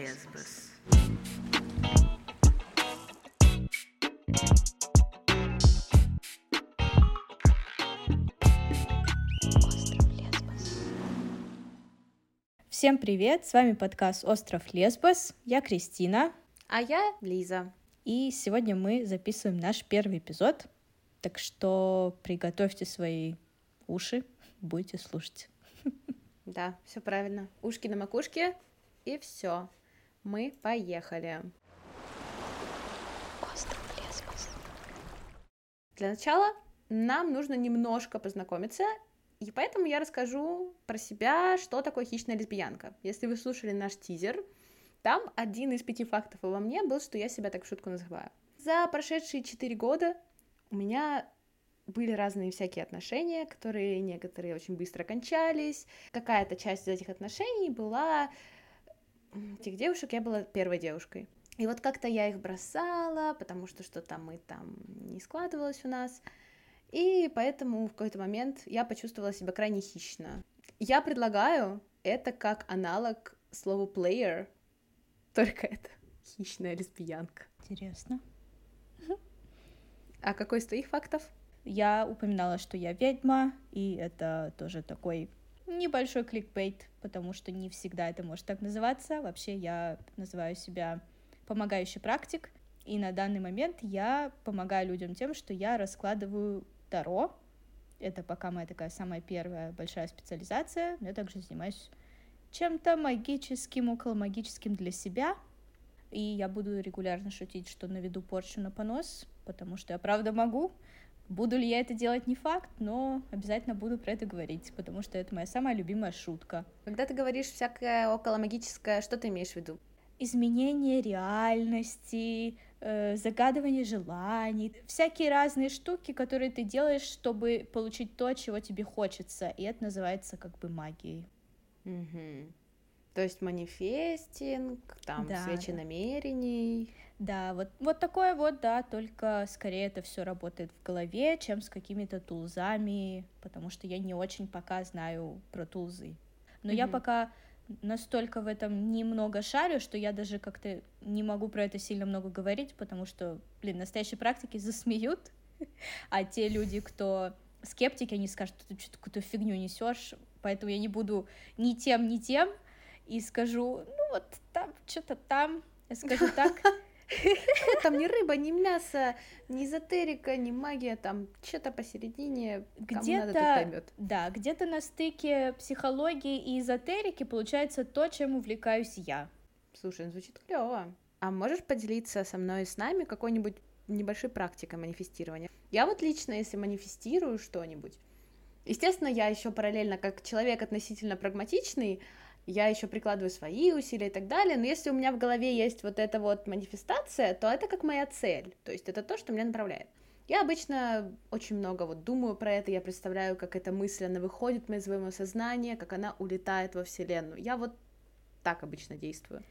Лесбос. Всем привет! С вами подкаст «Остров Лесбос». Я Кристина. А я Лиза. И сегодня мы записываем наш первый эпизод, так что приготовьте свои уши, будете слушать. Да, все правильно. Ушки на макушке, и все. Мы поехали. Остров Лесбос. Для начала нам нужно немножко познакомиться, и поэтому я расскажу про себя, что такое хищная лесбиянка. Если вы слушали наш тизер, там один из пяти фактов обо мне был, что я себя так в шутку называю. За прошедшие четыре года у меня были разные всякие отношения, которые некоторые очень быстро кончались. Какая-то часть из этих отношений была... Этих девушек я была первой девушкой. И вот как-то я их бросала, потому что что-то мы там не складывалось у нас. И поэтому в какой-то момент я почувствовала себя крайне хищно. Я предлагаю это как аналог слову player, только это хищная лесбиянка. Интересно. А какой из твоих фактов? Я упоминала, что я ведьма, и это тоже такой небольшой кликбейт, потому что не всегда это может так называться. Вообще я называю себя помогающий практик, и на данный момент я помогаю людям тем, что я раскладываю Таро. Это пока моя такая самая первая большая специализация. Я также занимаюсь чем-то магическим, около магическим для себя. И я буду регулярно шутить, что наведу порчу на понос, потому что я правда могу. Буду ли я это делать, не факт, но обязательно буду про это говорить, потому что это моя самая любимая шутка. Когда ты говоришь всякое около магическое, что ты имеешь в виду? Изменение реальности, э, загадывание желаний, всякие разные штуки, которые ты делаешь, чтобы получить то, чего тебе хочется, и это называется как бы магией. Угу. То есть манифестинг, там Да, свечи да. намерений. Да, вот, вот такое вот, да, только скорее это все работает в голове, чем с какими-то тулзами, потому что я не очень пока знаю про тулзы. Но я Мгм. пока настолько в этом немного шарю, что я даже как-то не могу про это сильно много говорить, потому что, блин, настоящие практики засмеют, а те люди, кто скептики, они скажут, ты что-то какую-то фигню несешь, поэтому я не буду ни тем, ни тем, и скажу, ну вот там, что-то там, я скажу так, Там ни рыба, ни мясо, ни эзотерика, ни магия, там что-то посередине. Где-то, поймет. да, где-то на стыке психологии и эзотерики получается то, чем увлекаюсь я. Слушай, ну, звучит клево. А можешь поделиться со мной и с нами какой-нибудь небольшой практикой манифестирования? Я вот лично, если манифестирую что-нибудь, естественно, я еще параллельно, как человек относительно прагматичный, я еще прикладываю свои усилия и так далее, но если у меня в голове есть вот эта вот манифестация, то это как моя цель, то есть это то, что меня направляет. Я обычно очень много вот думаю про это, я представляю, как эта мысль, она выходит из моего сознания, как она улетает во Вселенную. Я вот так обычно действую.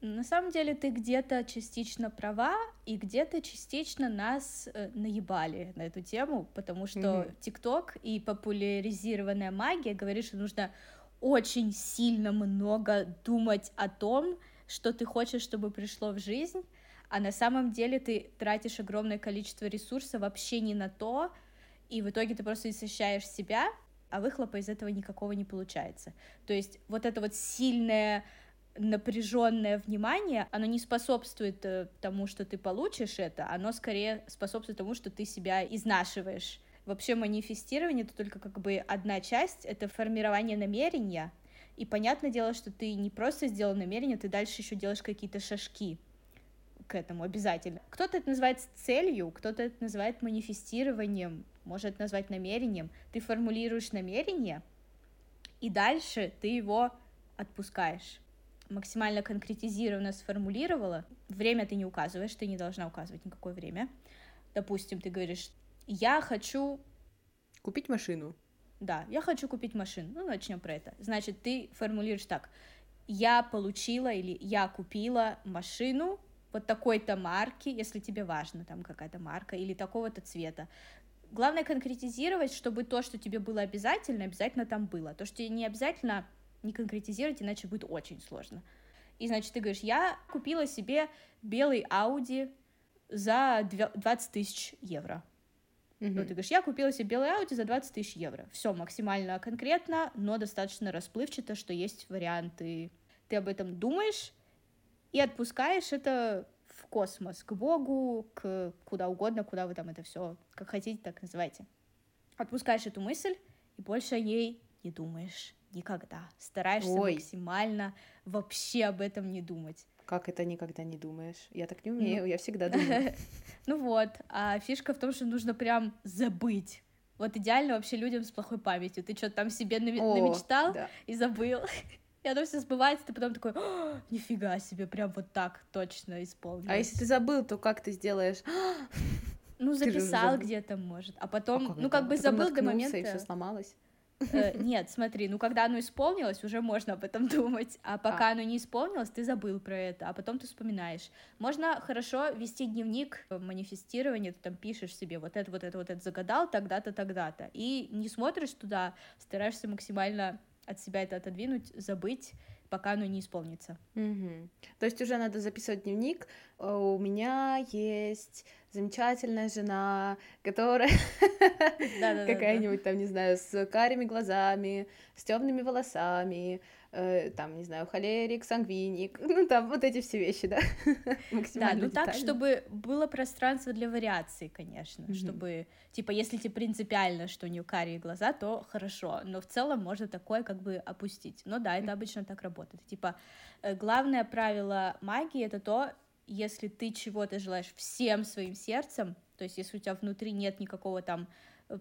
На самом деле ты где-то частично права, и где-то частично нас э, наебали на эту тему, потому что. ТикТок и популяризированная магия говорит, что нужно очень сильно много думать о том, что ты хочешь, чтобы пришло в жизнь, а на самом деле ты тратишь огромное количество ресурсов вообще не на то, и в итоге ты просто истощаешь себя, а выхлопа из этого никакого не получается. То есть вот это вот сильное напряженное внимание, оно не способствует э, тому, что ты получишь это, оно скорее способствует тому, что ты себя изнашиваешь. Вообще манифестирование это только как бы одна часть, это формирование намерения. И понятное дело, что ты не просто сделал намерение, ты дальше еще делаешь какие-то шажки к этому обязательно. Кто-то это называет целью, кто-то это называет манифестированием, может назвать намерением. Ты формулируешь намерение, и дальше ты его отпускаешь. Максимально конкретизированно сформулировала. Время ты не указываешь, ты не должна указывать никакое время. Допустим, ты говоришь, я хочу Купить машину. да, я хочу купить машину. Ну, начнем про это. Значит, ты формулируешь так. Я получила или я купила машину вот такой-то марки, если тебе важно там какая-то марка, или такого-то цвета. Главное конкретизировать, чтобы то, что тебе было обязательно, обязательно там было. То, что тебе не обязательно, не конкретизировать, иначе будет очень сложно. И, значит, ты говоришь, я купила себе белый Audi за 20 тысяч евро. Mm-hmm. Ну, ты говоришь, я купила себе белый Audi за 20 тысяч евро. Все максимально конкретно, но достаточно расплывчато, что есть варианты. Ты об этом думаешь и отпускаешь это в космос, к Богу, к куда угодно, куда вы там это все, как хотите, так называйте. Отпускаешь эту мысль и больше о ней не думаешь никогда. Стараешься Ой. максимально вообще об этом не думать. Как это никогда не думаешь? Я так не умею, ну... я всегда думаю. Ну вот, а фишка в том, что нужно прям забыть. Вот идеально вообще людям с плохой памятью. Ты что-то там себе намечтал и забыл. И оно все сбывается, ты потом такой, нифига себе, прям вот так точно исполнилось. А если ты забыл, то как ты сделаешь? Ну, записал где-то, может. А потом, а ну, как бы забыл до момента... и все сломалось? Э, нет, смотри, ну когда оно исполнилось, уже можно об этом думать, а пока а. оно не исполнилось, ты забыл про это, а потом ты вспоминаешь. Можно хорошо вести дневник манифестирования, ты там пишешь себе вот это, вот это, вот это загадал тогда-то, тогда-то, и не смотришь туда, стараешься максимально от себя это отодвинуть, забыть, пока оно не исполнится. Угу. То есть уже надо записывать дневник. Э, у меня есть замечательная жена, которая какая-нибудь там, не знаю, с карими глазами, с темными волосами, э, там, не знаю, холерик, сангвиник, ну там вот эти все вещи, да, Да, ну так, чтобы было пространство для вариаций, конечно, mm-hmm. чтобы, типа, если тебе принципиально, что у нее карие глаза, то хорошо, но в целом можно такое как бы опустить. Но да, это обычно так работает. Типа, э, главное правило магии — это то, если ты чего-то желаешь всем своим сердцем, то есть если у тебя внутри нет никакого там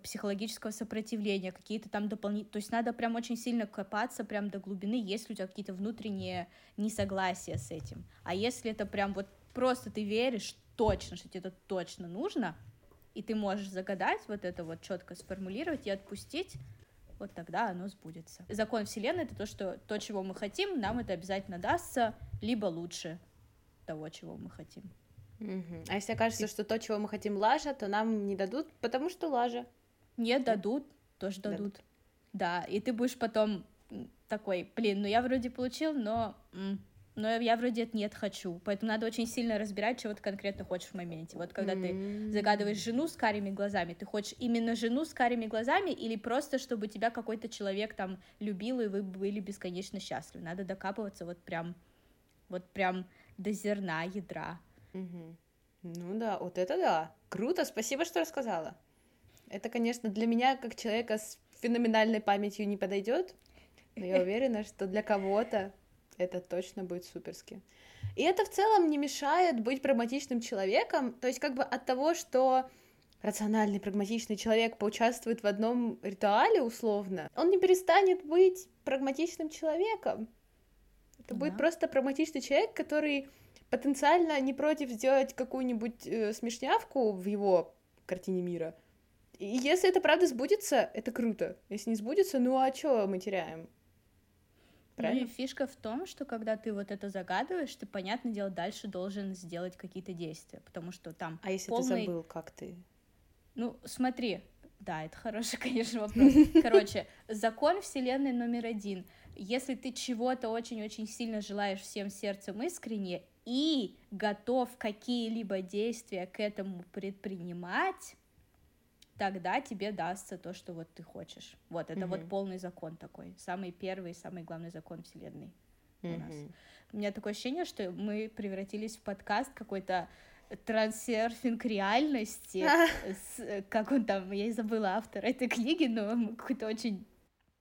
психологического сопротивления, какие-то там дополнительные... То есть надо прям очень сильно копаться прям до глубины, если у тебя какие-то внутренние несогласия с этим. А если это прям вот просто ты веришь точно, что тебе это точно нужно, и ты можешь загадать вот это вот четко сформулировать и отпустить, вот тогда оно сбудется. Закон Вселенной — это то, что то, чего мы хотим, нам это обязательно дастся, либо лучше того, чего мы хотим. Угу. А если окажется, что то, чего мы хотим, лажа, то нам не дадут, потому что лажа. Нет, дадут, тоже дадут. дадут. Да, и ты будешь потом такой, блин, ну я вроде получил, но, но я вроде это нет хочу. Поэтому надо очень сильно разбирать, чего ты конкретно хочешь в моменте. Вот когда mm-hmm. ты загадываешь жену с карими глазами, ты хочешь именно жену с карими глазами или просто, чтобы тебя какой-то человек там любил, и вы были бесконечно счастливы. Надо докапываться вот прям, вот прям до зерна, ядра. Угу. Ну да, вот это да. Круто, спасибо, что рассказала. Это, конечно, для меня, как человека с феноменальной памятью, не подойдет, но я уверена, что для кого-то это точно будет суперски. И это в целом не мешает быть прагматичным человеком, то есть как бы от того, что рациональный, прагматичный человек поучаствует в одном ритуале условно, он не перестанет быть прагматичным человеком. Это да. будет просто прагматичный человек, который потенциально не против сделать какую-нибудь э, смешнявку в его картине мира. И если это правда сбудется, это круто. Если не сбудется, ну а чё мы теряем? Правильно? Ну фишка в том, что когда ты вот это загадываешь, ты, понятное дело, дальше должен сделать какие-то действия, потому что там А если полный... ты забыл, как ты? Ну, смотри, да, это хороший, конечно, вопрос. Короче, закон Вселенной номер один. Если ты чего-то очень-очень сильно желаешь всем сердцем искренне, и готов какие-либо действия к этому предпринимать, тогда тебе дастся то, что вот ты хочешь. Вот, это mm-hmm. вот полный закон такой, самый первый, самый главный закон Вселенной mm-hmm. у нас. У меня такое ощущение, что мы превратились в подкаст какой-то трансерфинг реальности, с, как он там, я забыла автор этой книги, но какой-то очень...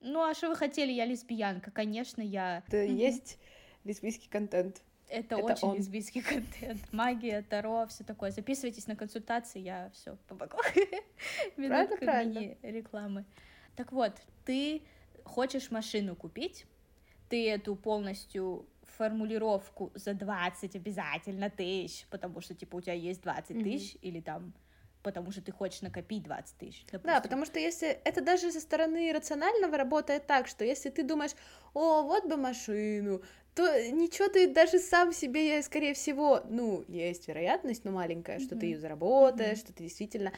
Ну, а что вы хотели, я лесбиянка, конечно, я... Mm-hmm. есть лесбийский контент. Это, это очень он. лесбийский контент. Магия, Таро, все такое. Записывайтесь на консультации, я все помогу. Минутка правильно. рекламы. Так вот, ты хочешь машину купить, ты эту полностью формулировку за 20 обязательно тысяч, потому что, типа, у тебя есть 20 mm-hmm. тысяч, или там потому что ты хочешь накопить 20 тысяч. Допустим. Да, потому что если это даже со стороны рационального работает так, что если ты думаешь, о, вот бы машину, то ничего ты даже сам себе, скорее всего, ну, есть вероятность, но маленькая, mm-hmm. что ты ее заработаешь, mm-hmm. что ты действительно...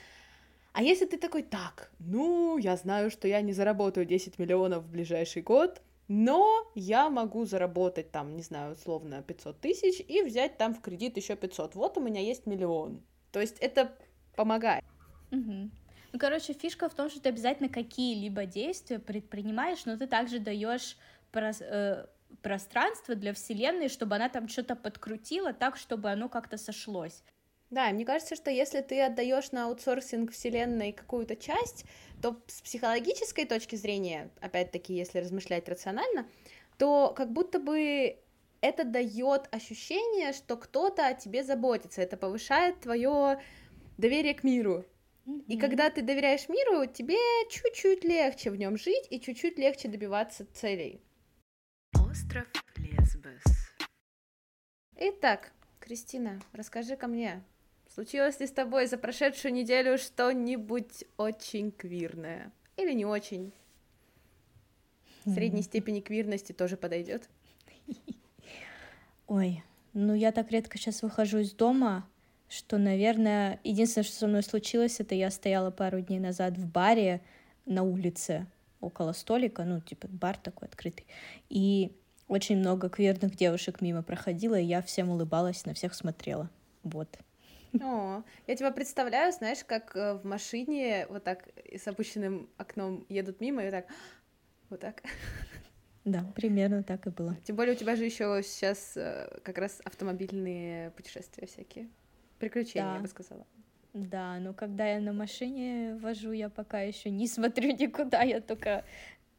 А если ты такой, так, ну, я знаю, что я не заработаю 10 миллионов в ближайший год, но я могу заработать там, не знаю, условно 500 тысяч и взять там в кредит еще 500. Вот у меня есть миллион. То есть это помогает. Угу. Ну, короче, фишка в том, что ты обязательно какие-либо действия предпринимаешь, но ты также даешь прос, э, пространство для Вселенной, чтобы она там что-то подкрутила так, чтобы оно как-то сошлось. Да, мне кажется, что если ты отдаешь на аутсорсинг Вселенной какую-то часть, то с психологической точки зрения, опять-таки, если размышлять рационально, то как будто бы это дает ощущение, что кто-то о тебе заботится, это повышает твое доверие к миру. Mm-hmm. И когда ты доверяешь миру, тебе чуть-чуть легче в нем жить и чуть-чуть легче добиваться целей. Остров Лесбос. Итак, Кристина, расскажи ко мне, случилось ли с тобой за прошедшую неделю что-нибудь очень квирное? Или не очень? Средней степени квирности тоже подойдет. Ой, ну я так редко сейчас выхожу из дома, что, наверное, единственное, что со мной случилось, это я стояла пару дней назад в баре на улице около столика, ну, типа бар такой открытый, и очень много квирных девушек мимо проходило, и я всем улыбалась, на всех смотрела. Вот. О, я тебя представляю, знаешь, как э, в машине вот так с опущенным окном едут мимо и так, вот так. Да, примерно так и было. Тем более у тебя же еще сейчас э, как раз автомобильные путешествия всякие. Приключения, да. я бы сказала. Да, но когда я на машине вожу, я пока еще не смотрю никуда, я только,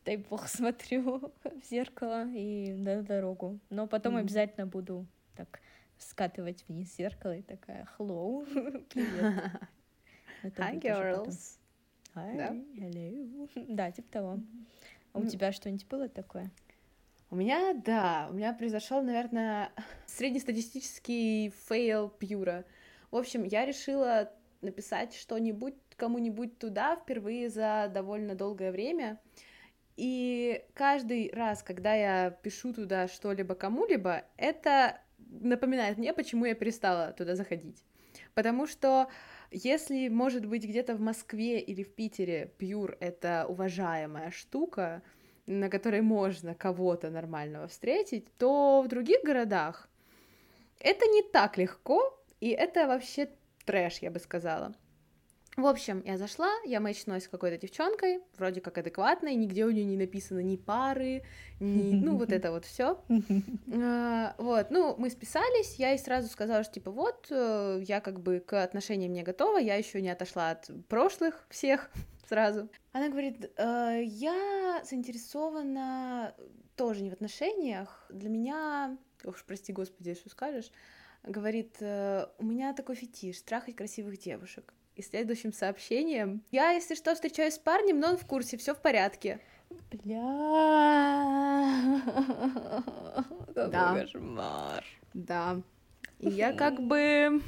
дай бог, смотрю в зеркало и на дорогу. Но потом mm. обязательно буду так скатывать вниз зеркало и такая hello, привет. Hi, girls. Hi, да? hello. Да, типа того. А у тебя что-нибудь было такое? У меня, да, у меня произошел, наверное, среднестатистический фейл Pure а. В общем, я решила написать что-нибудь кому-нибудь туда впервые за довольно долгое время. И каждый раз, когда я пишу туда что-либо кому-либо, это напоминает мне, почему я перестала туда заходить. Потому что если, может быть, где-то в Москве или в Питере пьюр — это уважаемая штука, на которой можно кого-то нормального встретить, то в других городах это не так легко, и это вообще трэш, я бы сказала. В общем, я зашла, я мэчнулась с какой-то девчонкой, вроде как адекватной, нигде у нее не написано ни пары, ни, ну, вот это вот все. А, вот, ну, мы списались, я ей сразу сказала, что, типа, вот, э, я как бы к отношениям не готова, я еще не отошла от прошлых всех сразу. Она говорит, э, я заинтересована тоже не в отношениях, для меня, уж прости господи, что скажешь, говорит, э, у меня такой фетиш, трахать красивых девушек. И следующим сообщением, я, если что, встречаюсь с парнем, но он в курсе, все в порядке. Бля. Какой да. кошмар. Да. И я как бы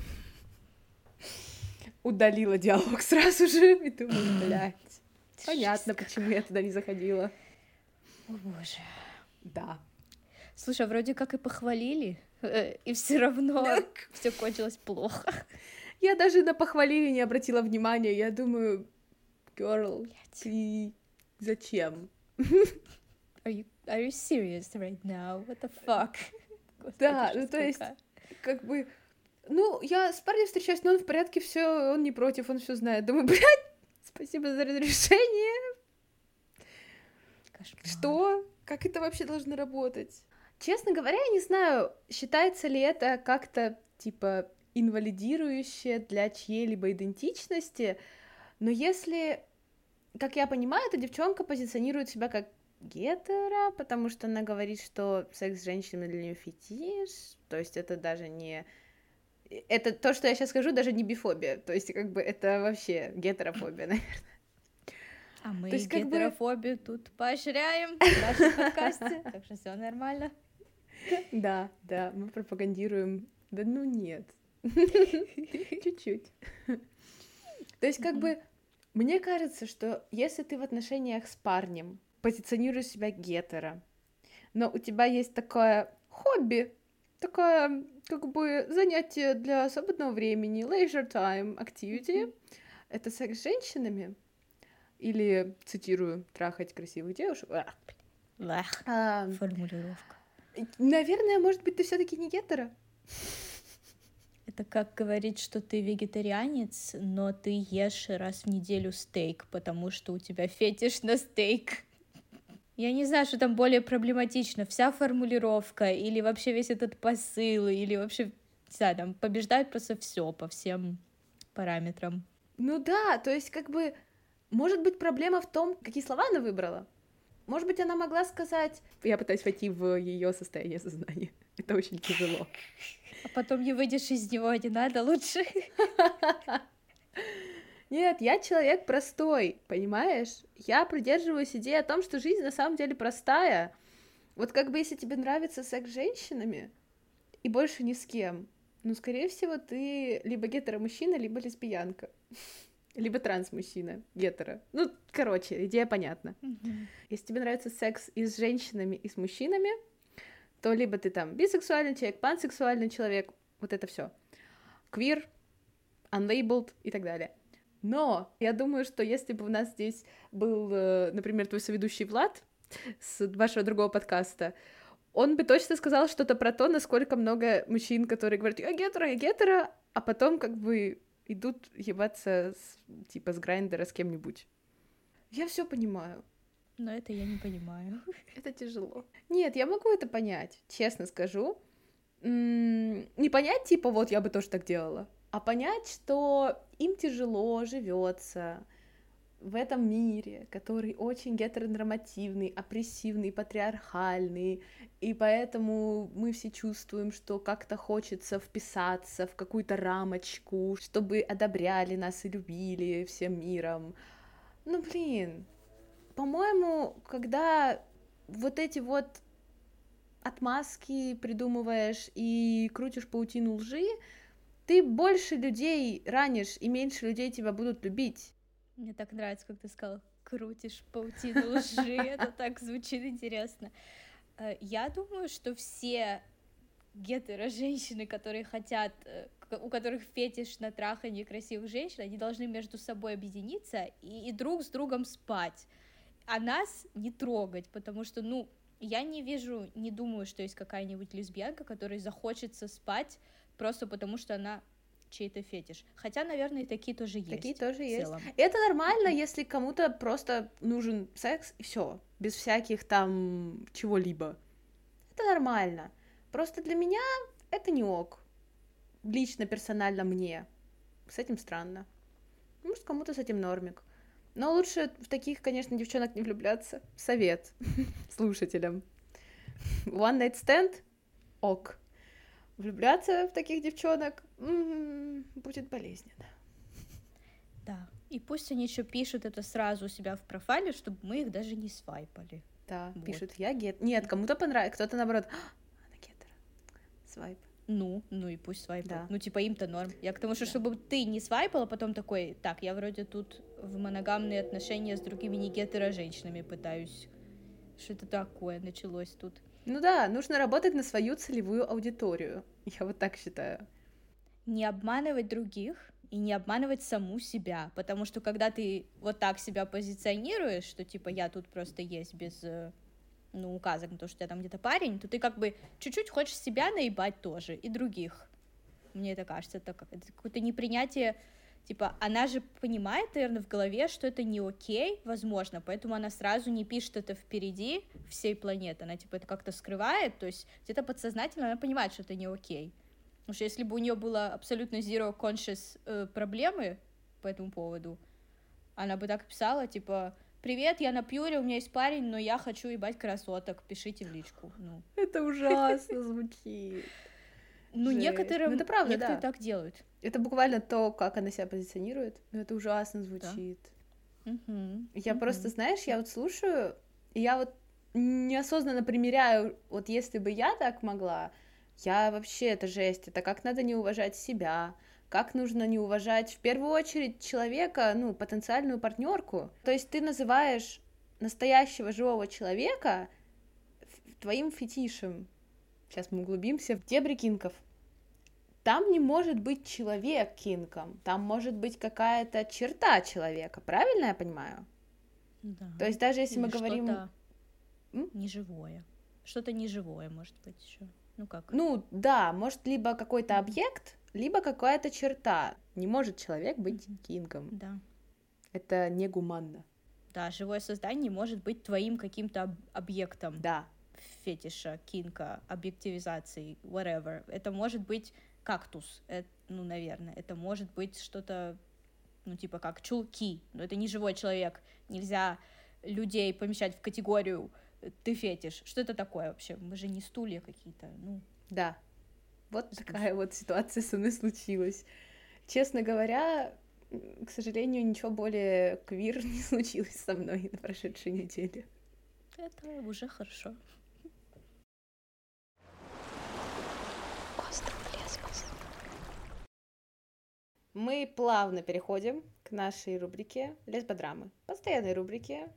удалила диалог сразу же и думаю, блядь, понятно, почему я туда не заходила. О боже. Да. Слушай, а вроде как и похвалили. Э, и все равно все кончилось плохо. Я даже на похвалили не обратила внимания. Я думаю, girl, ты зачем? Are you, are you serious right now? What the fuck? Господи, да, ну то есть, как бы, ну, я с парнем встречаюсь, но он в порядке, все, он не против, он все знает. Думаю, блядь, спасибо за разрешение. Кошмар. Что? Как это вообще должно работать? Честно говоря, я не знаю, считается ли это как-то, типа, инвалидирующее для чьей-либо идентичности, но если, как я понимаю, эта девчонка позиционирует себя как гетера, потому что она говорит, что секс с женщинами для нее фетиш, то есть это даже не... Это то, что я сейчас скажу, даже не бифобия, то есть как бы это вообще гетерофобия, наверное. А мы То есть, гетерофобию бы... тут поощряем в нашем подкасте, так что все нормально. Да, да, мы пропагандируем. Да ну нет. Чуть-чуть. То есть, как бы, мне кажется, что если ты в отношениях с парнем позиционируешь себя гетера, но у тебя есть такое хобби, такое, как бы, занятие для свободного времени, leisure time activity, это секс с женщинами, или, цитирую, трахать красивых девушек, Лах, А, формулировка. Наверное, может быть, ты все-таки не гетеро? Это как говорить, что ты вегетарианец, но ты ешь раз в неделю стейк, потому что у тебя фетиш на стейк. Я не знаю, что там более проблематично. Вся формулировка, или вообще весь этот посыл, или вообще, не знаю, там побеждает просто все по всем параметрам. Ну да, то есть как бы, может быть, проблема в том, какие слова она выбрала. Может быть, она могла сказать... Я пытаюсь войти в ее состояние сознания. Это очень тяжело. А потом не выйдешь из него, не надо лучше. Нет, я человек простой, понимаешь? Я придерживаюсь идеи о том, что жизнь на самом деле простая. Вот как бы если тебе нравится секс с женщинами и больше ни с кем, ну, скорее всего, ты либо гетеро-мужчина, либо лесбиянка. Либо транс-мужчина, гетеро. Ну, короче, идея понятна. Если тебе нравится секс и с женщинами, и с мужчинами, то либо ты там бисексуальный человек, пансексуальный человек, вот это все. Квир, unlabeled и так далее. Но я думаю, что если бы у нас здесь был, э, например, твой соведущий Влад с вашего другого подкаста, он бы точно сказал что-то про то, насколько много мужчин, которые говорят, я гетеро, я гетеро, а потом как бы идут ебаться с, типа с грайндера с кем-нибудь. Я все понимаю. Но это я не понимаю. Это тяжело. Нет, я могу это понять, честно скажу. Не понять, типа, вот я бы тоже так делала, а понять, что им тяжело живется в этом мире, который очень гетеронормативный, опрессивный, патриархальный, и поэтому мы все чувствуем, что как-то хочется вписаться в какую-то рамочку, чтобы одобряли нас и любили всем миром. Ну, блин, по-моему, когда вот эти вот отмазки придумываешь и крутишь паутину лжи, ты больше людей ранишь, и меньше людей тебя будут любить. Мне так нравится, как ты сказал, крутишь паутину лжи, это так звучит интересно. Э, Я думаю, что все гетеро-женщины, которые хотят, э, у которых фетиш на траханье красивых женщин, они должны между собой объединиться и, и друг с другом спать, а нас не трогать, потому что, ну, я не вижу, не думаю, что есть какая-нибудь лесбиянка, которой захочется спать просто потому, что она чей-то фетиш. Хотя, наверное, и такие тоже есть. Такие тоже есть. целом. Это нормально, если кому-то просто нужен секс и все, без всяких там чего-либо. Это нормально. Просто для меня это не ок. Лично, персонально мне. С этим странно. Может, кому-то с этим нормик. Но лучше в таких, конечно, девчонок не влюбляться. Совет слушателям. One night stand? Ок. Влюбляться в таких девчонок м, будет болезненно. Да. И пусть они еще пишут это сразу у себя в профайле, чтобы мы их даже не свайпали. Да, Вот. пишут, я гет. Нет, кому-то понравится, кто-то наоборот, «А, она гетера. Свайп. Ну, ну и пусть свайпают. Да. Ну, типа, им-то норм. Я к тому, что Да. чтобы ты не свайпал, а потом такой, так, я вроде тут в моногамные отношения с другими не гетеро-женщинами пытаюсь. Что это такое началось тут? Ну да, нужно работать на свою целевую аудиторию. Я вот так считаю. Не обманывать других и не обманывать саму себя, потому что когда ты вот так себя позиционируешь, что типа я тут просто есть без э, ну, указок на то, что тебя там где-то парень, то ты как бы чуть-чуть хочешь себя наебать тоже и других. Мне это кажется, это, это какое-то непринятие, типа, она же понимает, наверное, в голове, что это не окей, возможно, поэтому она сразу не пишет это впереди всей планеты, она, типа, это как-то скрывает, то есть где-то подсознательно она понимает, что это не окей. Потому что если бы у нее было абсолютно zero conscious э, проблемы по этому поводу, она бы так писала, типа, привет, я на пьюре, у меня есть парень, но я хочу ебать красоток, пишите в личку. Ну, Это ужасно звучит. Ну Жесть. некоторые, Ну, это правда, некоторые да. так делают. Это буквально то, как она себя позиционирует. Но это ужасно звучит. Мгм, Я мгм. просто, знаешь, я вот слушаю, и я вот неосознанно примеряю, вот если бы я так могла, я вообще, это жесть, это как надо не уважать себя, как нужно не уважать в первую очередь человека, ну, потенциальную партнерку. То есть ты называешь настоящего живого человека твоим фетишем. Сейчас мы углубимся в дебри кинков. Там не может быть человек кинком, там может быть какая-то черта человека, правильно я понимаю? Да. То есть даже если мы Или говорим что-то М? Неживое. Что-то неживое, может быть, еще. Ну как? Ну, да, может, либо какой-то объект, либо какая-то черта. Не может человек быть Мгм. кингом. Да. Это негуманно. Да, живое создание может быть твоим каким-то об- объектом Да. Фетиша, кинка, объективизации, whatever. Это может быть кактус, э- ну, наверное. Это может быть что-то, ну, типа как чулки, но это не живой человек. Нельзя людей помещать в категорию «ты фетиш». Что это такое вообще? Мы же не стулья какие-то, ну... Да. Вот Искусство. такая вот ситуация со мной случилась. Честно говоря, к сожалению, ничего более квир не случилось со мной на прошедшей неделе. Это уже хорошо. Мы плавно переходим к нашей рубрике лесбодрамы, постоянной рубрике,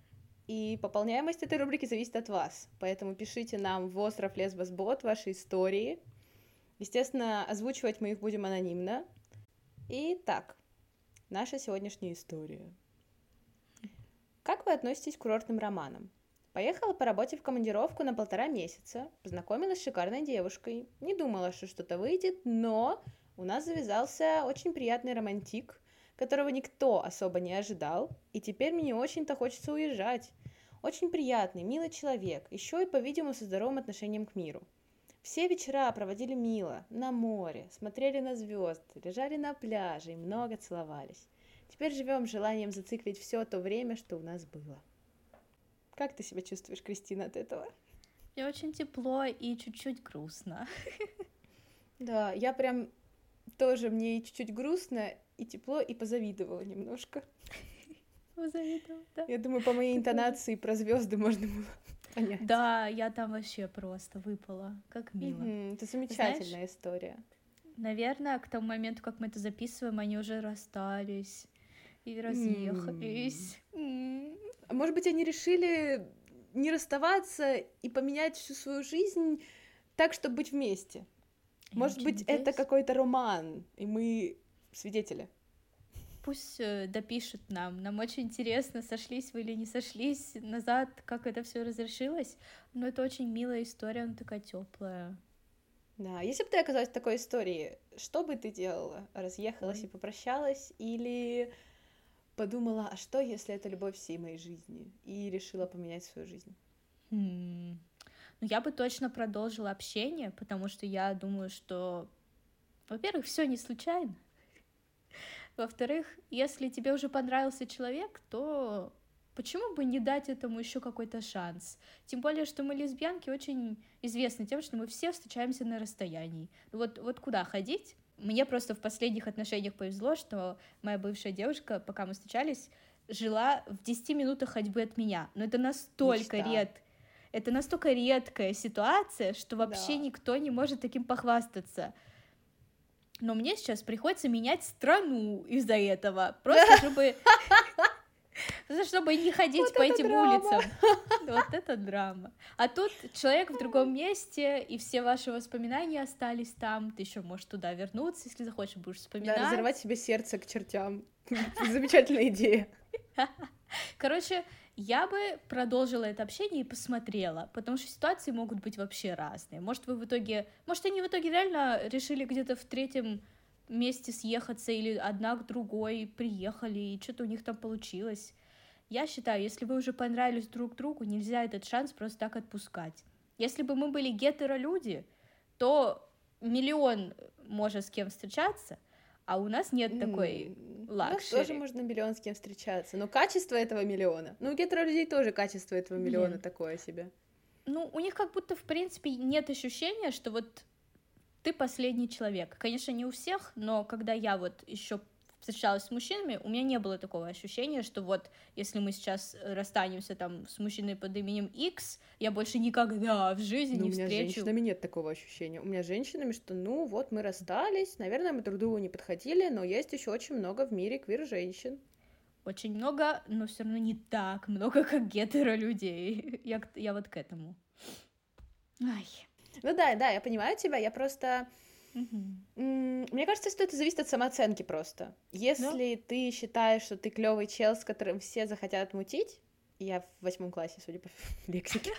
и пополняемость этой рубрики зависит от вас, поэтому пишите нам в остров Лесбосбот ваши истории. Естественно, озвучивать мы их будем анонимно. Итак, наша сегодняшняя история. Как вы относитесь к курортным романам? Поехала по работе в командировку на полтора месяца, познакомилась с шикарной девушкой, не думала, что что-то выйдет, но у нас завязался очень приятный романтик, которого никто особо не ожидал, и теперь мне не очень-то хочется уезжать. Очень приятный, милый человек, еще и, по-видимому, со здоровым отношением к миру. Все вечера проводили мило, на море, смотрели на звезды, лежали на пляже и много целовались. Теперь живем желанием зациклить все то время, что у нас было. Как ты себя чувствуешь, Кристина, от этого? Мне очень тепло и чуть-чуть грустно. Да, я прям тоже мне и чуть-чуть грустно, и тепло, и позавидовала немножко. Позавидовала, да. Я думаю, по моей интонации про звезды можно было понять. Да, я там вообще просто выпала. Как мило. Это замечательная история. Наверное, к тому моменту, как мы это записываем, они уже расстались и разъехались. А Может быть, они решили не расставаться и поменять всю свою жизнь так, чтобы быть вместе. Может быть, это надеюсь. какой-то роман, и мы свидетели. Пусть э, допишут нам. Нам очень интересно, сошлись вы или не сошлись назад, как это все разрешилось. Но это очень милая история, она такая теплая. Да, если бы ты оказалась в такой истории, что бы ты делала? Разъехалась Ой. и попрощалась? Или подумала, а что, если это любовь всей моей жизни? И решила поменять свою жизнь? Хм. Ну, я бы точно продолжила общение, потому что я думаю, что, во-первых, все не случайно. Во-вторых, если тебе уже понравился человек, то почему бы не дать этому еще какой-то шанс? Тем более, что мы лесбиянки очень известны тем, что мы все встречаемся на расстоянии. Вот, вот куда ходить? Мне просто в последних отношениях повезло, что моя бывшая девушка, пока мы встречались, жила в 10 минутах ходьбы от меня. Но это настолько Мечта. ред... Это настолько редкая ситуация, что вообще Да. никто не может таким похвастаться. Но мне сейчас приходится менять страну из-за этого. Просто чтобы... Чтобы не ходить Вот по этим драма. улицам. Вот это драма. А тут человек в другом месте, и все ваши воспоминания остались там. Ты еще можешь туда вернуться, если захочешь, будешь Да, вспоминать. разорвать себе сердце к чертям. Замечательная идея. Короче, я бы продолжила это общение и посмотрела, потому что ситуации могут быть вообще разные. Может, вы в итоге... Может, они в итоге реально решили где-то в третьем месте съехаться или одна к другой приехали, и что-то у них там получилось. Я считаю, если вы уже понравились друг другу, нельзя этот шанс просто так отпускать. Если бы мы были гетеро-люди, то миллион может с кем встречаться, а у нас нет такой М, У нас luxury. тоже можно миллион с кем встречаться, но качество этого миллиона. Ну, у гетеро людей тоже качество этого миллиона Нет. такое себе. Ну, у них как будто, в принципе, нет ощущения, что вот ты последний человек. Конечно, не у всех, но когда я вот еще встречалась с мужчинами, у меня не было такого ощущения, что вот если мы сейчас расстанемся там с мужчиной под именем X, я больше никогда в жизни Ну, не у меня с встречу. женщинами нет такого ощущения. У меня с женщинами, что ну вот мы расстались, наверное, мы друг другу не подходили, но есть еще очень много в мире квир-женщин. Очень много, но все равно не так много, как гетеро людей. Я, я вот к этому. Ай. Ну да, да, я понимаю тебя, я просто... М, Мне кажется, что это зависит от самооценки просто. Если ты считаешь, что ты клевый чел, с которым все захотят мутить, Я в восьмом классе, судя по лексике.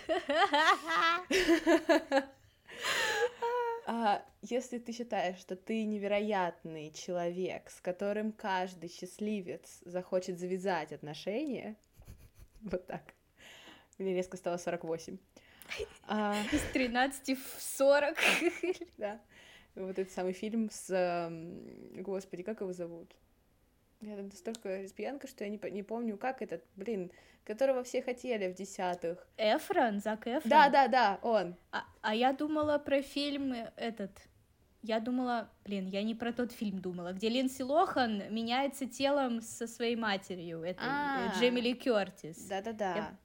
А, если ты считаешь, что ты невероятный человек, с которым каждый счастливец захочет завязать отношения, вот так. Мне резко стало 48. А... Из 13 в 40. Да. Вот этот самый фильм с... Господи, как его зовут? Я там настолько лесбиянка, что я не, не помню, как этот, блин, которого все хотели в десятых. Эфрон, Зак Эфрон? Да, да, да, он. А, а я думала про фильм этот... Я думала, блин, я не про тот фильм думала, где Линдси Лохан меняется телом со своей матерью, это а. Джейми Ли Кёртис. Да-да-да. Я...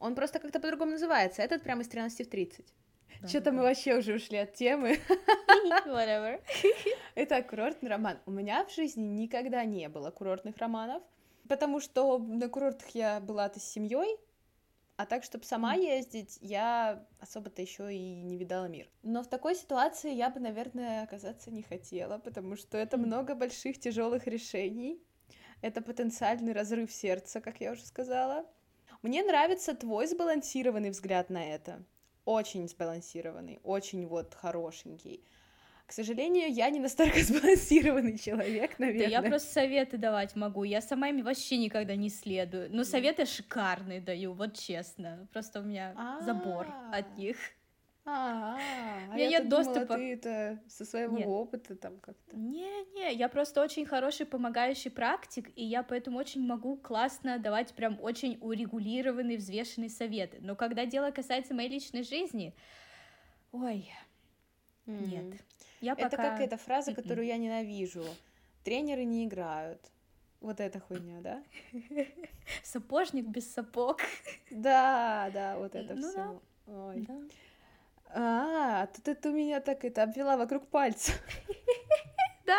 Он просто как-то по-другому называется, этот прямо из 13 в 30. Да, Что-то да. мы вообще уже ушли от темы. Whatever. Итак, курортный роман. У меня в жизни никогда не было курортных романов, потому что на курортах я была-то с семьей, а так, чтобы сама ездить, я особо-то еще и не видала мир. Но в такой ситуации я бы, наверное, оказаться не хотела, потому что это много больших тяжелых решений. Это потенциальный разрыв сердца, как я уже сказала. Мне нравится твой сбалансированный взгляд на это очень сбалансированный, очень вот хорошенький. К сожалению, я не настолько сбалансированный человек, наверное. Да я просто советы давать могу. Я сама ими вообще никогда не следую. Но советы шикарные даю, вот честно. Просто у меня забор от них. А, -а, -а. я нет доступа. ты это со своего нет. опыта там как-то. Не-не, я просто очень хороший помогающий практик, и я поэтому очень могу классно давать прям очень урегулированные, взвешенные советы. Но когда дело касается моей личной жизни, ой, mm. нет. Я это пока... как эта фраза, м-м. которую я ненавижу. Тренеры не играют. Вот эта хуйня, да? Сапожник без сапог. Да, да, вот это ну, все. Да. Ой. Да. А, тут это меня так это обвела вокруг пальца. Да.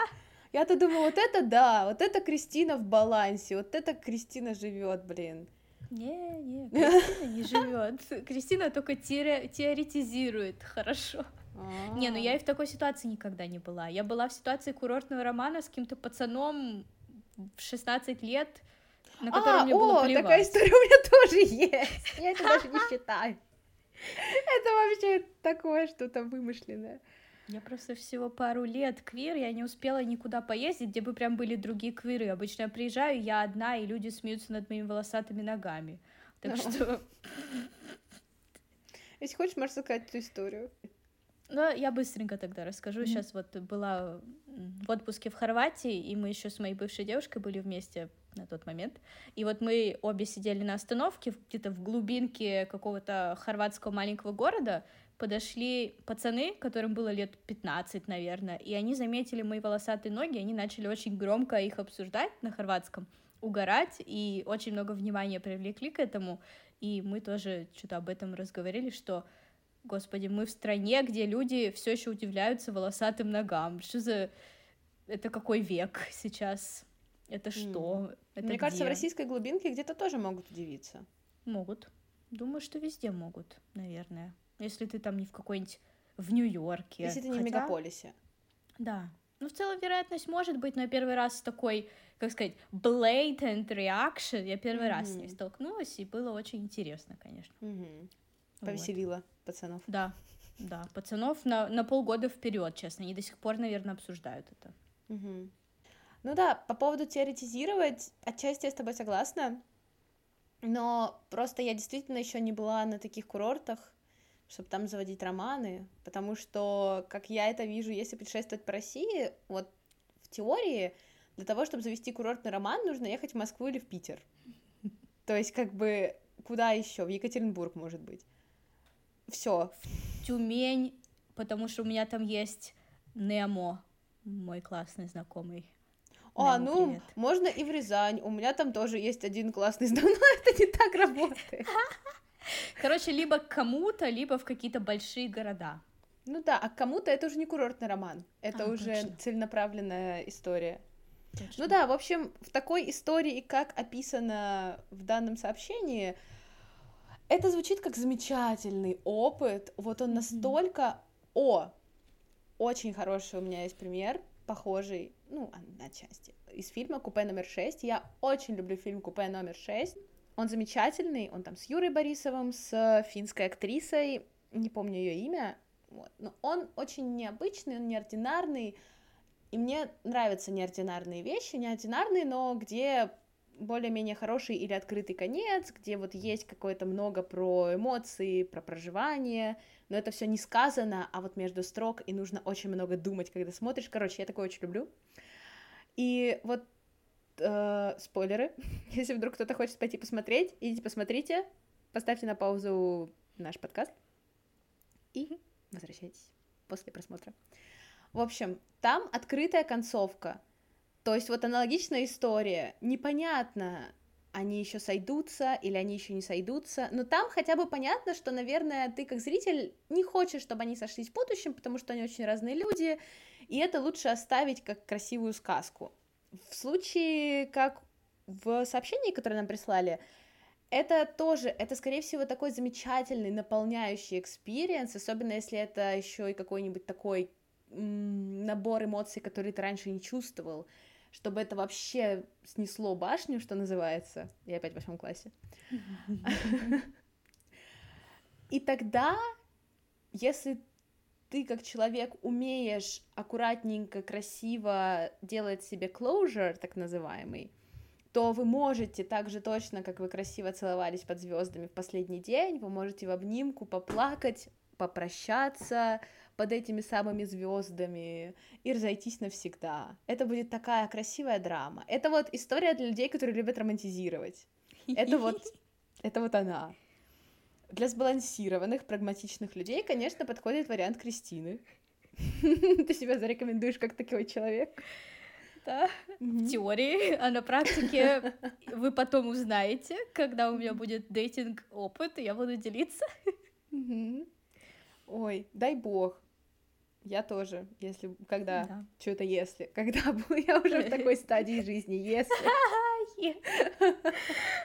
Я-то думаю, вот это да, вот это Кристина в балансе, вот это Кристина живет, блин. Не, не, Кристина не живет. Кристина только теоретизирует, хорошо. Не, ну я и в такой ситуации никогда не была. Я была в ситуации курортного романа с каким-то пацаном в 16 лет, на которого а, мне было плевать. такая история у меня тоже есть. Я это даже не считаю. Это вообще такое что-то вымышленное. Я просто всего пару лет квир, я не успела никуда поездить, где бы прям были другие квиры. Обычно я приезжаю, я одна, и люди смеются над моими волосатыми ногами. Так что... Если хочешь, можешь сказать эту историю. Ну, я быстренько тогда расскажу. Mm-hmm. Сейчас вот была в отпуске в Хорватии, и мы еще с моей бывшей девушкой были вместе на тот момент. И вот мы обе сидели на остановке где-то в глубинке какого-то хорватского маленького города, подошли пацаны, которым было лет 15, наверное, и они заметили мои волосатые ноги, они начали очень громко их обсуждать на хорватском, угорать, и очень много внимания привлекли к этому, и мы тоже что-то об этом разговорили, что Господи, мы в стране, где люди все еще удивляются волосатым ногам. Что за... Это какой век сейчас? Это что? Mm. Это Мне где? кажется, в российской глубинке где-то тоже могут удивиться. Могут. Думаю, что везде могут, наверное. Если ты там не в какой-нибудь в Нью-Йорке. Если ты не Хотя... в мегаполисе. Да. Ну, в целом, вероятность может быть, но я первый раз такой, как сказать, blatant reaction, я первый mm-hmm. раз с ней столкнулась, и было очень интересно, конечно. Mm-hmm. Повеселила вот. пацанов. Да, да, пацанов на, на полгода вперед, честно, они до сих пор, наверное, обсуждают это. Mm-hmm. Ну да, по поводу теоретизировать, отчасти я с тобой согласна, но просто я действительно еще не была на таких курортах, чтобы там заводить романы, потому что, как я это вижу, если путешествовать по России, вот в теории, для того, чтобы завести курортный роман, нужно ехать в Москву или в Питер. То есть, как бы, куда еще? В Екатеринбург, может быть. Все. Тюмень, потому что у меня там есть Немо, мой классный знакомый. А, ну, привет. можно и в Рязань. У меня там тоже есть один классный знакомый, но это не так работает. Короче, либо к кому-то, либо в какие-то большие города. Ну да, а кому-то это уже не курортный роман, это а, уже точно. целенаправленная история. Точно. Ну да, в общем, в такой истории, как описано в данном сообщении, это звучит как замечательный опыт. Вот он настолько... О, очень хороший у меня есть пример похожий, ну, отчасти, из фильма «Купе номер 6». Я очень люблю фильм «Купе номер 6». Он замечательный, он там с Юрой Борисовым, с финской актрисой, не помню ее имя, вот. но он очень необычный, он неординарный, и мне нравятся неординарные вещи, неординарные, но где более-менее хороший или открытый конец, где вот есть какое-то много про эмоции, про проживание, но это все не сказано, а вот между строк, и нужно очень много думать, когда смотришь. Короче, я такое очень люблю. И вот э, спойлеры, если вдруг кто-то хочет пойти посмотреть, идите посмотрите, поставьте на паузу наш подкаст и возвращайтесь после просмотра. В общем, там открытая концовка — то есть вот аналогичная история. Непонятно, они еще сойдутся или они еще не сойдутся. Но там хотя бы понятно, что, наверное, ты как зритель не хочешь, чтобы они сошлись в будущем, потому что они очень разные люди, и это лучше оставить как красивую сказку. В случае, как в сообщении, которое нам прислали, это тоже, это, скорее всего, такой замечательный, наполняющий experience, особенно если это еще и какой-нибудь такой набор эмоций, которые ты раньше не чувствовал чтобы это вообще снесло башню, что называется. Я опять в восьмом классе. И тогда, если ты как человек умеешь аккуратненько, красиво делать себе closure, так называемый, то вы можете так же точно, как вы красиво целовались под звездами в последний день, вы можете в обнимку поплакать, попрощаться, под этими самыми звездами и разойтись навсегда. Это будет такая красивая драма. Это вот история для людей, которые любят романтизировать. Это вот, это вот она. Для сбалансированных, прагматичных людей, конечно, подходит вариант Кристины. Ты себя зарекомендуешь как такой человек. Да, в теории, а на практике вы потом узнаете, когда у меня будет дейтинг опыт, и я буду делиться. Ой, дай бог. Я тоже, если, когда, да. что-то если, когда я уже в такой стадии жизни, если.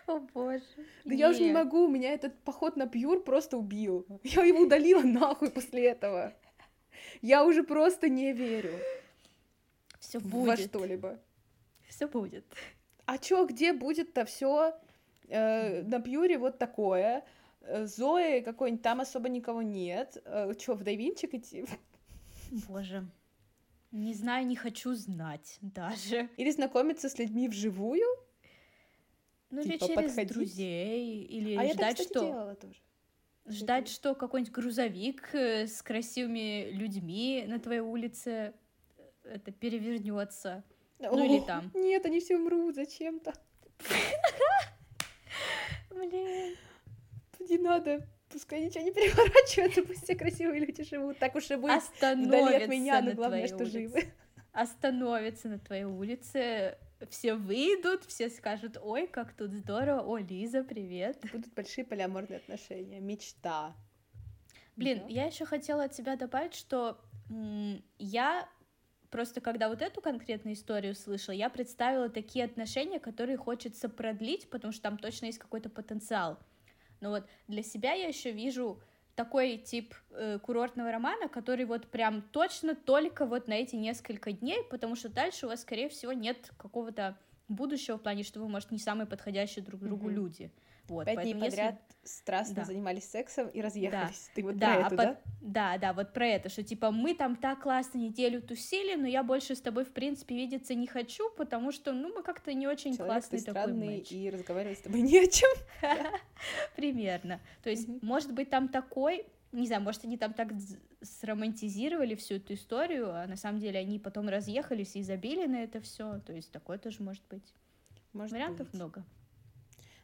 О боже. Да я уже не могу, меня этот поход на пьюр просто убил. Я его удалила нахуй после этого. Я уже просто не верю. Все будет. Во что-либо. Все будет. А чё, где будет-то все э, на пьюре вот такое? Э, Зои какой-нибудь, там особо никого нет. Э, чё, в Дайвинчик идти? Боже. Не знаю, не хочу знать даже. Или знакомиться с людьми вживую. Ну, типа, или через подходить. друзей, или а ждать, я так, кстати, что... делала тоже. Ждать, что какой-нибудь грузовик э, с красивыми людьми на твоей улице э, это перевернется. Ну или там. Нет, они все умрут зачем-то. Блин. Не надо Пускай ничего не переворачивается, пусть все красивые люди живут. Так уж и быть, вдали от меня, но главное, что улице. живы. Остановится на твоей улице, все выйдут, все скажут, ой, как тут здорово, о, Лиза, привет. Будут большие полиаморные отношения, мечта. Блин, да. я еще хотела от тебя добавить, что я просто когда вот эту конкретную историю слышала, я представила такие отношения, которые хочется продлить, потому что там точно есть какой-то потенциал. Но вот для себя я еще вижу такой тип э, курортного романа, который вот прям точно только вот на эти несколько дней, потому что дальше у вас, скорее всего, нет какого-то будущего в плане, что вы, может, не самые подходящие друг другу mm-hmm. люди. Вот, Пять дней подряд если... страстно да. занимались сексом и разъехались. Да. Ты вот да, про а это, под... да? Да, да, вот про это, что типа мы там так классно неделю тусили, но я больше с тобой, в принципе, видеться не хочу, потому что, ну, мы как-то не очень Человек, классный ты такой странный, матч. и разговаривать с тобой не о чем. Примерно. То есть, может быть, там такой не знаю, может, они там так сромантизировали всю эту историю, а на самом деле они потом разъехались и забили на это все. То есть такое тоже может быть. Может Вариантов быть. много.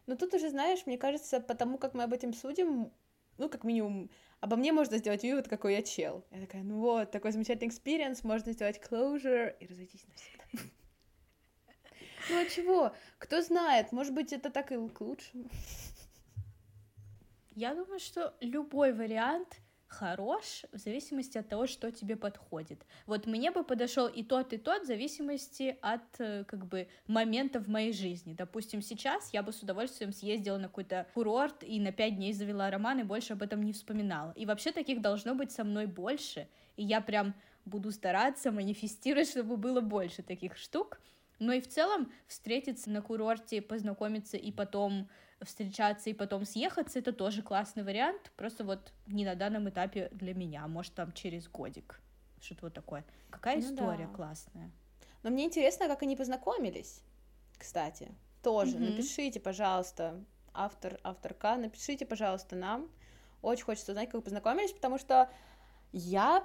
Но тут уже, знаешь, мне кажется, потому как мы об этом судим, ну, как минимум, обо мне можно сделать вывод, какой я чел. Я такая, ну вот, такой замечательный experience, можно сделать closure и разойтись навсегда. Ну а чего? Кто знает, может быть, это так и к лучшему. Я думаю, что любой вариант хорош в зависимости от того, что тебе подходит. Вот мне бы подошел и тот, и тот в зависимости от э, как бы момента в моей жизни. Допустим, сейчас я бы с удовольствием съездила на какой-то курорт и на пять дней завела роман и больше об этом не вспоминала. И вообще таких должно быть со мной больше, и я прям буду стараться манифестировать, чтобы было больше таких штук. Но и в целом встретиться на курорте, познакомиться и потом встречаться и потом съехаться, это тоже классный вариант, просто вот не на данном этапе для меня, может, там через годик, что-то вот такое. Какая ну история да. классная. Но мне интересно, как они познакомились, кстати, тоже. Mm-hmm. Напишите, пожалуйста, автор, авторка, напишите, пожалуйста, нам. Очень хочется узнать, как вы познакомились, потому что я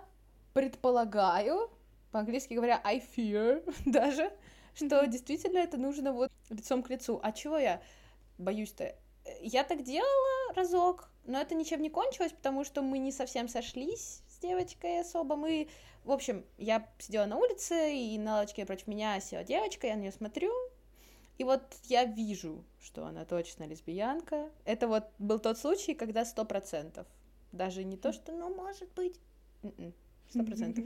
предполагаю, по-английски говоря, I fear даже, что действительно это нужно вот лицом к лицу. А чего я боюсь-то? Я так делала разок, но это ничем не кончилось, потому что мы не совсем сошлись с девочкой особо. Мы, в общем, я сидела на улице, и на лавочке против меня села девочка, я на нее смотрю, и вот я вижу, что она точно лесбиянка. Это вот был тот случай, когда сто процентов. Даже не то, что, ну, может быть, м-м, сто процентов.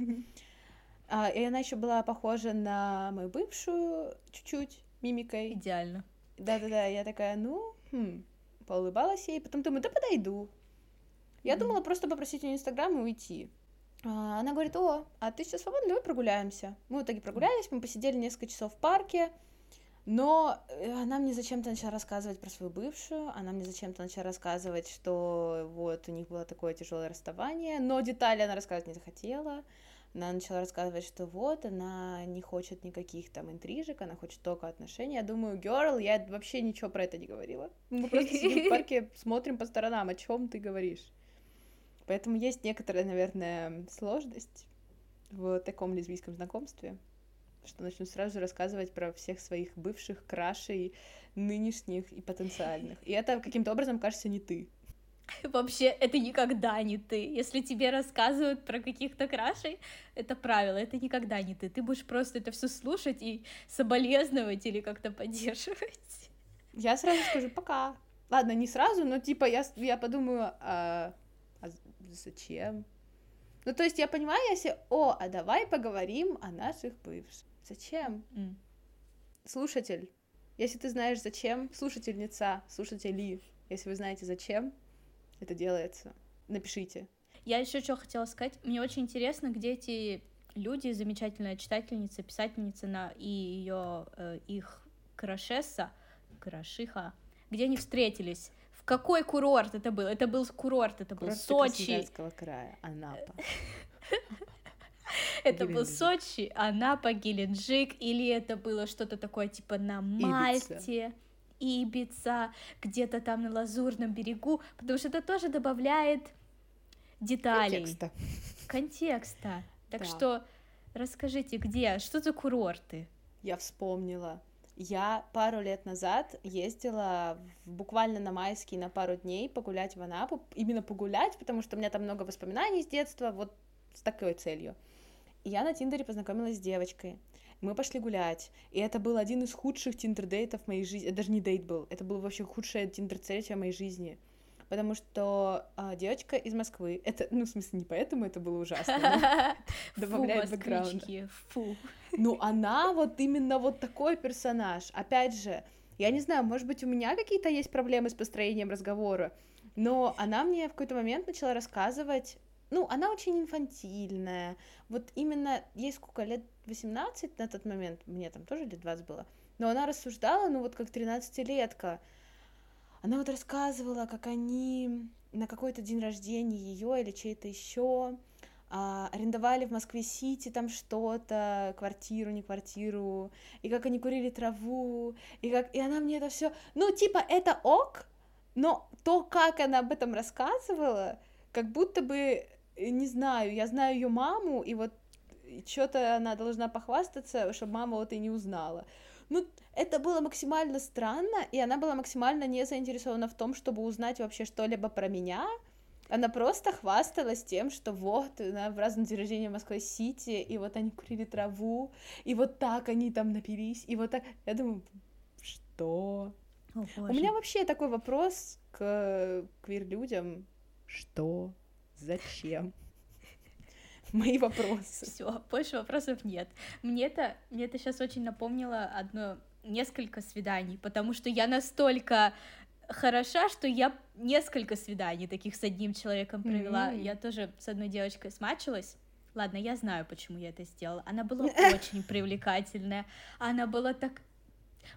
А, и она еще была похожа на мою бывшую чуть-чуть мимикой. Идеально. Да-да-да, я такая, ну, хм, поулыбалась ей, потом думаю, да подойду. Я mm-hmm. думала просто попросить у нее инстаграм и уйти. А, она говорит, о, а ты сейчас свободна, давай прогуляемся. Мы в итоге прогулялись, мы посидели несколько часов в парке, но э, она мне зачем-то начала рассказывать про свою бывшую, она мне зачем-то начала рассказывать, что вот у них было такое тяжелое расставание, но детали она рассказывать не захотела. Она начала рассказывать, что вот, она не хочет никаких там интрижек, она хочет только отношений. Я думаю, girl, я вообще ничего про это не говорила. Мы просто сидим в парке, смотрим по сторонам, о чем ты говоришь. Поэтому есть некоторая, наверное, сложность в таком лесбийском знакомстве, что начну сразу же рассказывать про всех своих бывших крашей, нынешних и потенциальных. И это каким-то образом кажется не ты. Вообще, это никогда не ты. Если тебе рассказывают про каких-то крашей, это правило, это никогда не ты. Ты будешь просто это все слушать и соболезновать или как-то поддерживать. Я сразу скажу пока. Ладно, не сразу, но типа я, я подумаю, а, а зачем? Ну, то есть я понимаю, если, о, а давай поговорим о наших бывших. Зачем? Mm. Слушатель, если ты знаешь зачем, слушательница, слушатели, если вы знаете зачем, это делается. Напишите. Я еще что хотела сказать. Мне очень интересно, где эти люди, замечательная читательница, писательница на и ее э, их крашесса, крашиха, где они встретились. В какой курорт это был? Это был курорт, это был Сочи. края, Анапа. Это был Сочи, Анапа, Геленджик, или это было что-то такое типа на Мальте. Ибица, где-то там на Лазурном берегу, потому что это тоже добавляет деталей. Контекста. Контекста. Так да. что расскажите, где, что за курорты? Я вспомнила. Я пару лет назад ездила в, буквально на майский на пару дней погулять в Анапу, именно погулять, потому что у меня там много воспоминаний с детства, вот с такой целью. И я на Тиндере познакомилась с девочкой мы пошли гулять, и это был один из худших тиндер-дейтов моей жизни, это даже не дейт был, это был вообще худшая тиндер-встреча в моей жизни, потому что а, девочка из Москвы, это, ну, в смысле, не поэтому это было ужасно, добавляет бэкграунд. Фу, Ну, она вот именно вот такой персонаж, опять же, я не знаю, может быть, у меня какие-то есть проблемы с построением разговора, но она мне в какой-то момент начала рассказывать ну, она очень инфантильная. Вот именно ей сколько лет 18 на тот момент, мне там тоже лет 20 было, но она рассуждала, ну вот как 13-летка. Она вот рассказывала, как они на какой-то день рождения ее или чей-то еще а, арендовали в Москве-Сити там что-то, квартиру, не квартиру, и как они курили траву, и как... И она мне это все... Ну, типа, это ок, но то, как она об этом рассказывала, как будто бы Э, не знаю, я знаю ее маму, и вот что-то она должна похвастаться, чтобы мама вот и не узнала. Ну, это было максимально странно, и она была максимально не заинтересована в том, чтобы узнать вообще что-либо про меня. Она просто хвасталась тем, что вот, она в разном день рождения в Москве-Сити, и вот они курили траву, и вот так они там напились, и вот так. Я думаю, что? О, У меня вообще такой вопрос к квир-людям. Что? Зачем? Мои вопросы. Все, больше вопросов нет. Мне это, мне это сейчас очень напомнило одно, несколько свиданий, потому что я настолько хороша, что я несколько свиданий таких с одним человеком провела. Mm-hmm. Я тоже с одной девочкой смачилась. Ладно, я знаю, почему я это сделала. Она была очень привлекательная. Она была так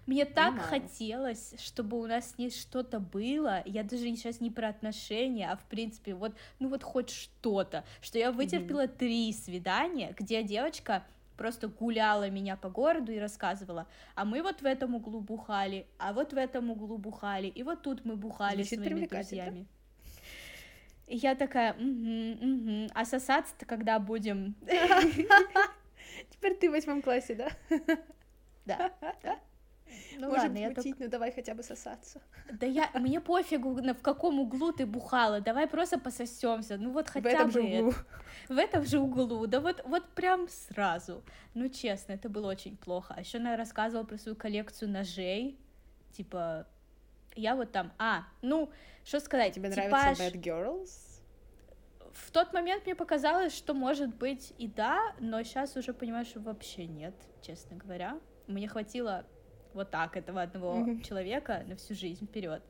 Мне так Понимаю. хотелось, чтобы у нас с ней что-то было. Я даже сейчас не про отношения, а в принципе, вот, ну вот хоть что-то. Что я вытерпела mm-hmm. три свидания, где девочка просто гуляла меня по городу и рассказывала, а мы вот в этом углу бухали, а вот в этом углу бухали, и вот тут мы бухали Звучит своими друзьями. И я такая, угу, угу. а сосаться-то когда будем? Теперь ты в восьмом классе, да? Да, да. Ну Может ладно, я только... ну давай хотя бы сосаться. Да я, мне пофигу, в каком углу ты бухала, давай просто пососемся, ну вот хотя в этом бы... Же углу. В этом же углу, да вот, вот прям сразу. Ну честно, это было очень плохо. А еще она рассказывала про свою коллекцию ножей, типа, я вот там, а, ну, что сказать, Тебе типаж... нравятся Bad Girls? В тот момент мне показалось, что может быть и да, но сейчас уже понимаю, что вообще нет, честно говоря. Мне хватило вот так этого одного mm-hmm. человека на всю жизнь вперед.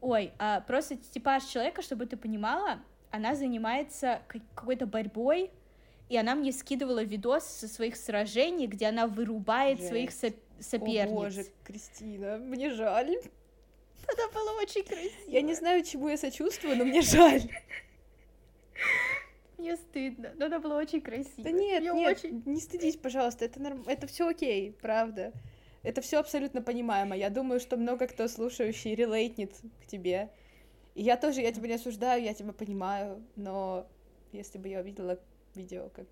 Ой, а просто типаж человека, чтобы ты понимала, она занимается какой-то борьбой, и она мне скидывала видос со своих сражений, где она вырубает Жесть. своих со- соперниц. О боже, Кристина, мне жаль. Это было очень красиво. Я не знаю, чему я сочувствую, но мне жаль. Мне стыдно, но это было очень красиво. Да нет, Мне нет, очень... не стыдись, пожалуйста, это, норм... это все окей, правда. Это все абсолютно понимаемо. Я думаю, что много кто слушающий релейтнет к тебе. И я тоже, я тебя не осуждаю, я тебя понимаю, но если бы я увидела видео, как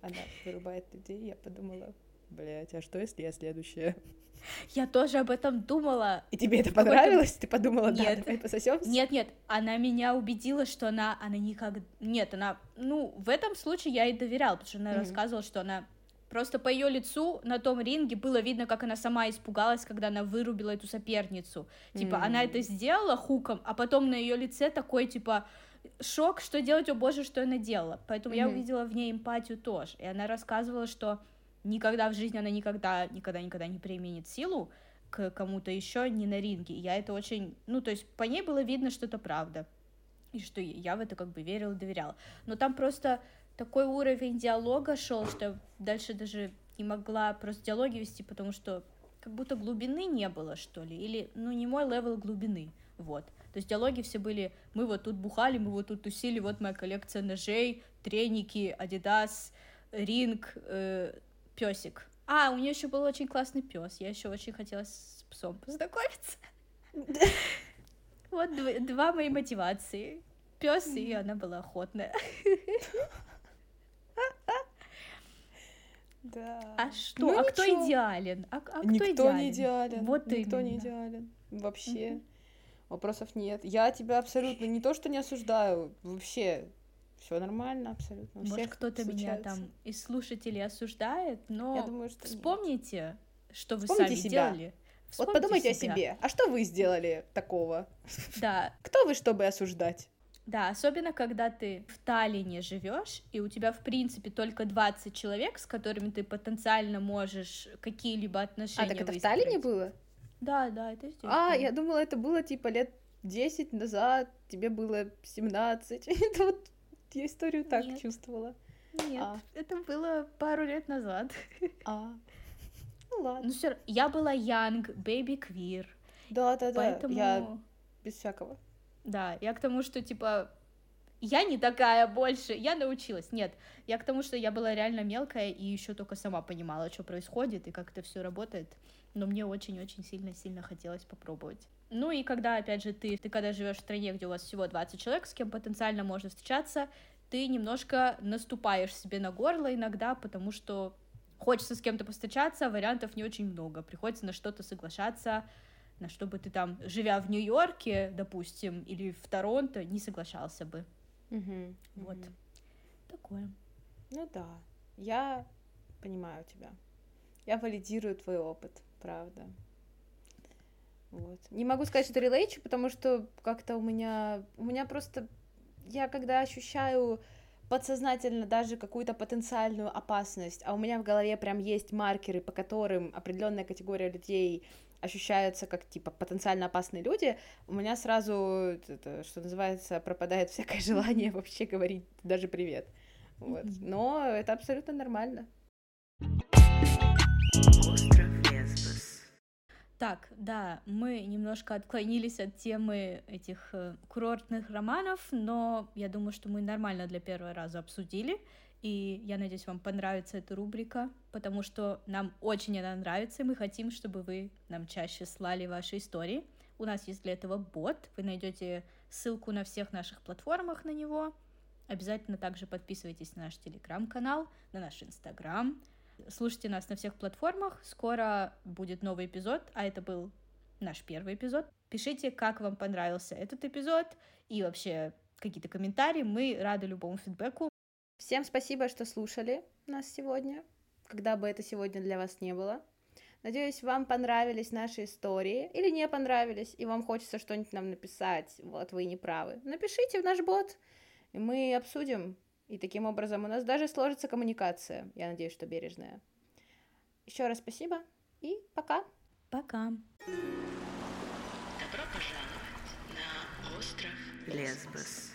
она вырубает людей, я подумала, блять, а что если я следующая? Я тоже об этом думала. И тебе это понравилось? Ты подумала, да, нет. давай пососемся? Нет, нет, она меня убедила, что она, она никак... Нет, она... Ну, в этом случае я ей доверяла, потому что она mm-hmm. рассказывала, что она Просто по ее лицу на том ринге было видно, как она сама испугалась, когда она вырубила эту соперницу. Типа, mm-hmm. она это сделала хуком, а потом на ее лице такой, типа, шок, что делать, о боже, что она делала. Поэтому mm-hmm. я увидела в ней эмпатию тоже. И она рассказывала, что никогда в жизни она никогда, никогда, никогда не применит силу к кому-то еще не на ринге. Я это очень, ну, то есть по ней было видно, что это правда. И что я в это как бы верила, доверяла. Но там просто такой уровень диалога шел, что дальше даже не могла просто диалоги вести, потому что как будто глубины не было, что ли, или, ну, не мой level глубины, вот. То есть диалоги все были, мы вот тут бухали, мы вот тут тусили, вот моя коллекция ножей, треники, Adidas, ринг, э, песик. А, у нее еще был очень классный пес, я еще очень хотела с псом познакомиться. Вот два мои мотивации. Пес, и она была охотная. Да. А что? Ну, а ничего. кто идеален? А, а кто Никто идеален? не идеален. Вот Никто именно. не идеален. Вообще. Угу. Вопросов нет. Я тебя абсолютно не то, что не осуждаю, вообще все нормально абсолютно. Может, кто-то меня там из слушателей осуждает, но Я думаю, что вспомните, нет. что вы Вспомните сами себя. делали. Вспомните вот подумайте себя. о себе. А что вы сделали такого? Да. Кто вы, чтобы осуждать? Да, особенно когда ты в Таллине живешь, и у тебя, в принципе, только 20 человек, с которыми ты потенциально можешь какие-либо отношения А, так это выстроить. в Таллине было? Да, да, это здесь. А, я думала, это было, типа, лет 10 назад, тебе было 17. это вот я историю так Нет. чувствовала. Нет, а. это было пару лет назад. А, ну ладно. Ну все, я была young, baby queer. Да, да, да. Поэтому... Я без всякого. Да, я к тому, что, типа, я не такая больше, я научилась. Нет, я к тому, что я была реально мелкая и еще только сама понимала, что происходит и как это все работает. Но мне очень-очень сильно-сильно хотелось попробовать. Ну и когда, опять же, ты, ты когда живешь в стране, где у вас всего 20 человек, с кем потенциально можно встречаться, ты немножко наступаешь себе на горло иногда, потому что хочется с кем-то повстречаться, а вариантов не очень много, приходится на что-то соглашаться, на что бы ты там, живя в Нью-Йорке, допустим, или в Торонто, не соглашался бы. Угу, вот. Угу. Такое. Ну да, я понимаю тебя. Я валидирую твой опыт, правда. Вот. Не могу сказать, что релейчу, потому что как-то у меня... У меня просто... Я когда ощущаю подсознательно даже какую-то потенциальную опасность, а у меня в голове прям есть маркеры, по которым определенная категория людей ощущаются как, типа, потенциально опасные люди, у меня сразу, это, что называется, пропадает всякое желание вообще говорить даже привет. Вот. Но это абсолютно нормально. Так, да, мы немножко отклонились от темы этих э, курортных романов, но я думаю, что мы нормально для первого раза обсудили, и я надеюсь, вам понравится эта рубрика, потому что нам очень она нравится, и мы хотим, чтобы вы нам чаще слали ваши истории. У нас есть для этого бот, вы найдете ссылку на всех наших платформах на него. Обязательно также подписывайтесь на наш телеграм-канал, на наш инстаграм, Слушайте нас на всех платформах. Скоро будет новый эпизод, а это был наш первый эпизод. Пишите, как вам понравился этот эпизод и вообще какие-то комментарии. Мы рады любому фидбэку. Всем спасибо, что слушали нас сегодня, когда бы это сегодня для вас не было. Надеюсь, вам понравились наши истории или не понравились, и вам хочется что-нибудь нам написать. Вот вы не правы. Напишите в наш бот, и мы обсудим и таким образом у нас даже сложится коммуникация. Я надеюсь, что бережная. Еще раз спасибо и пока. Пока. Добро пожаловать на остров Лесбос.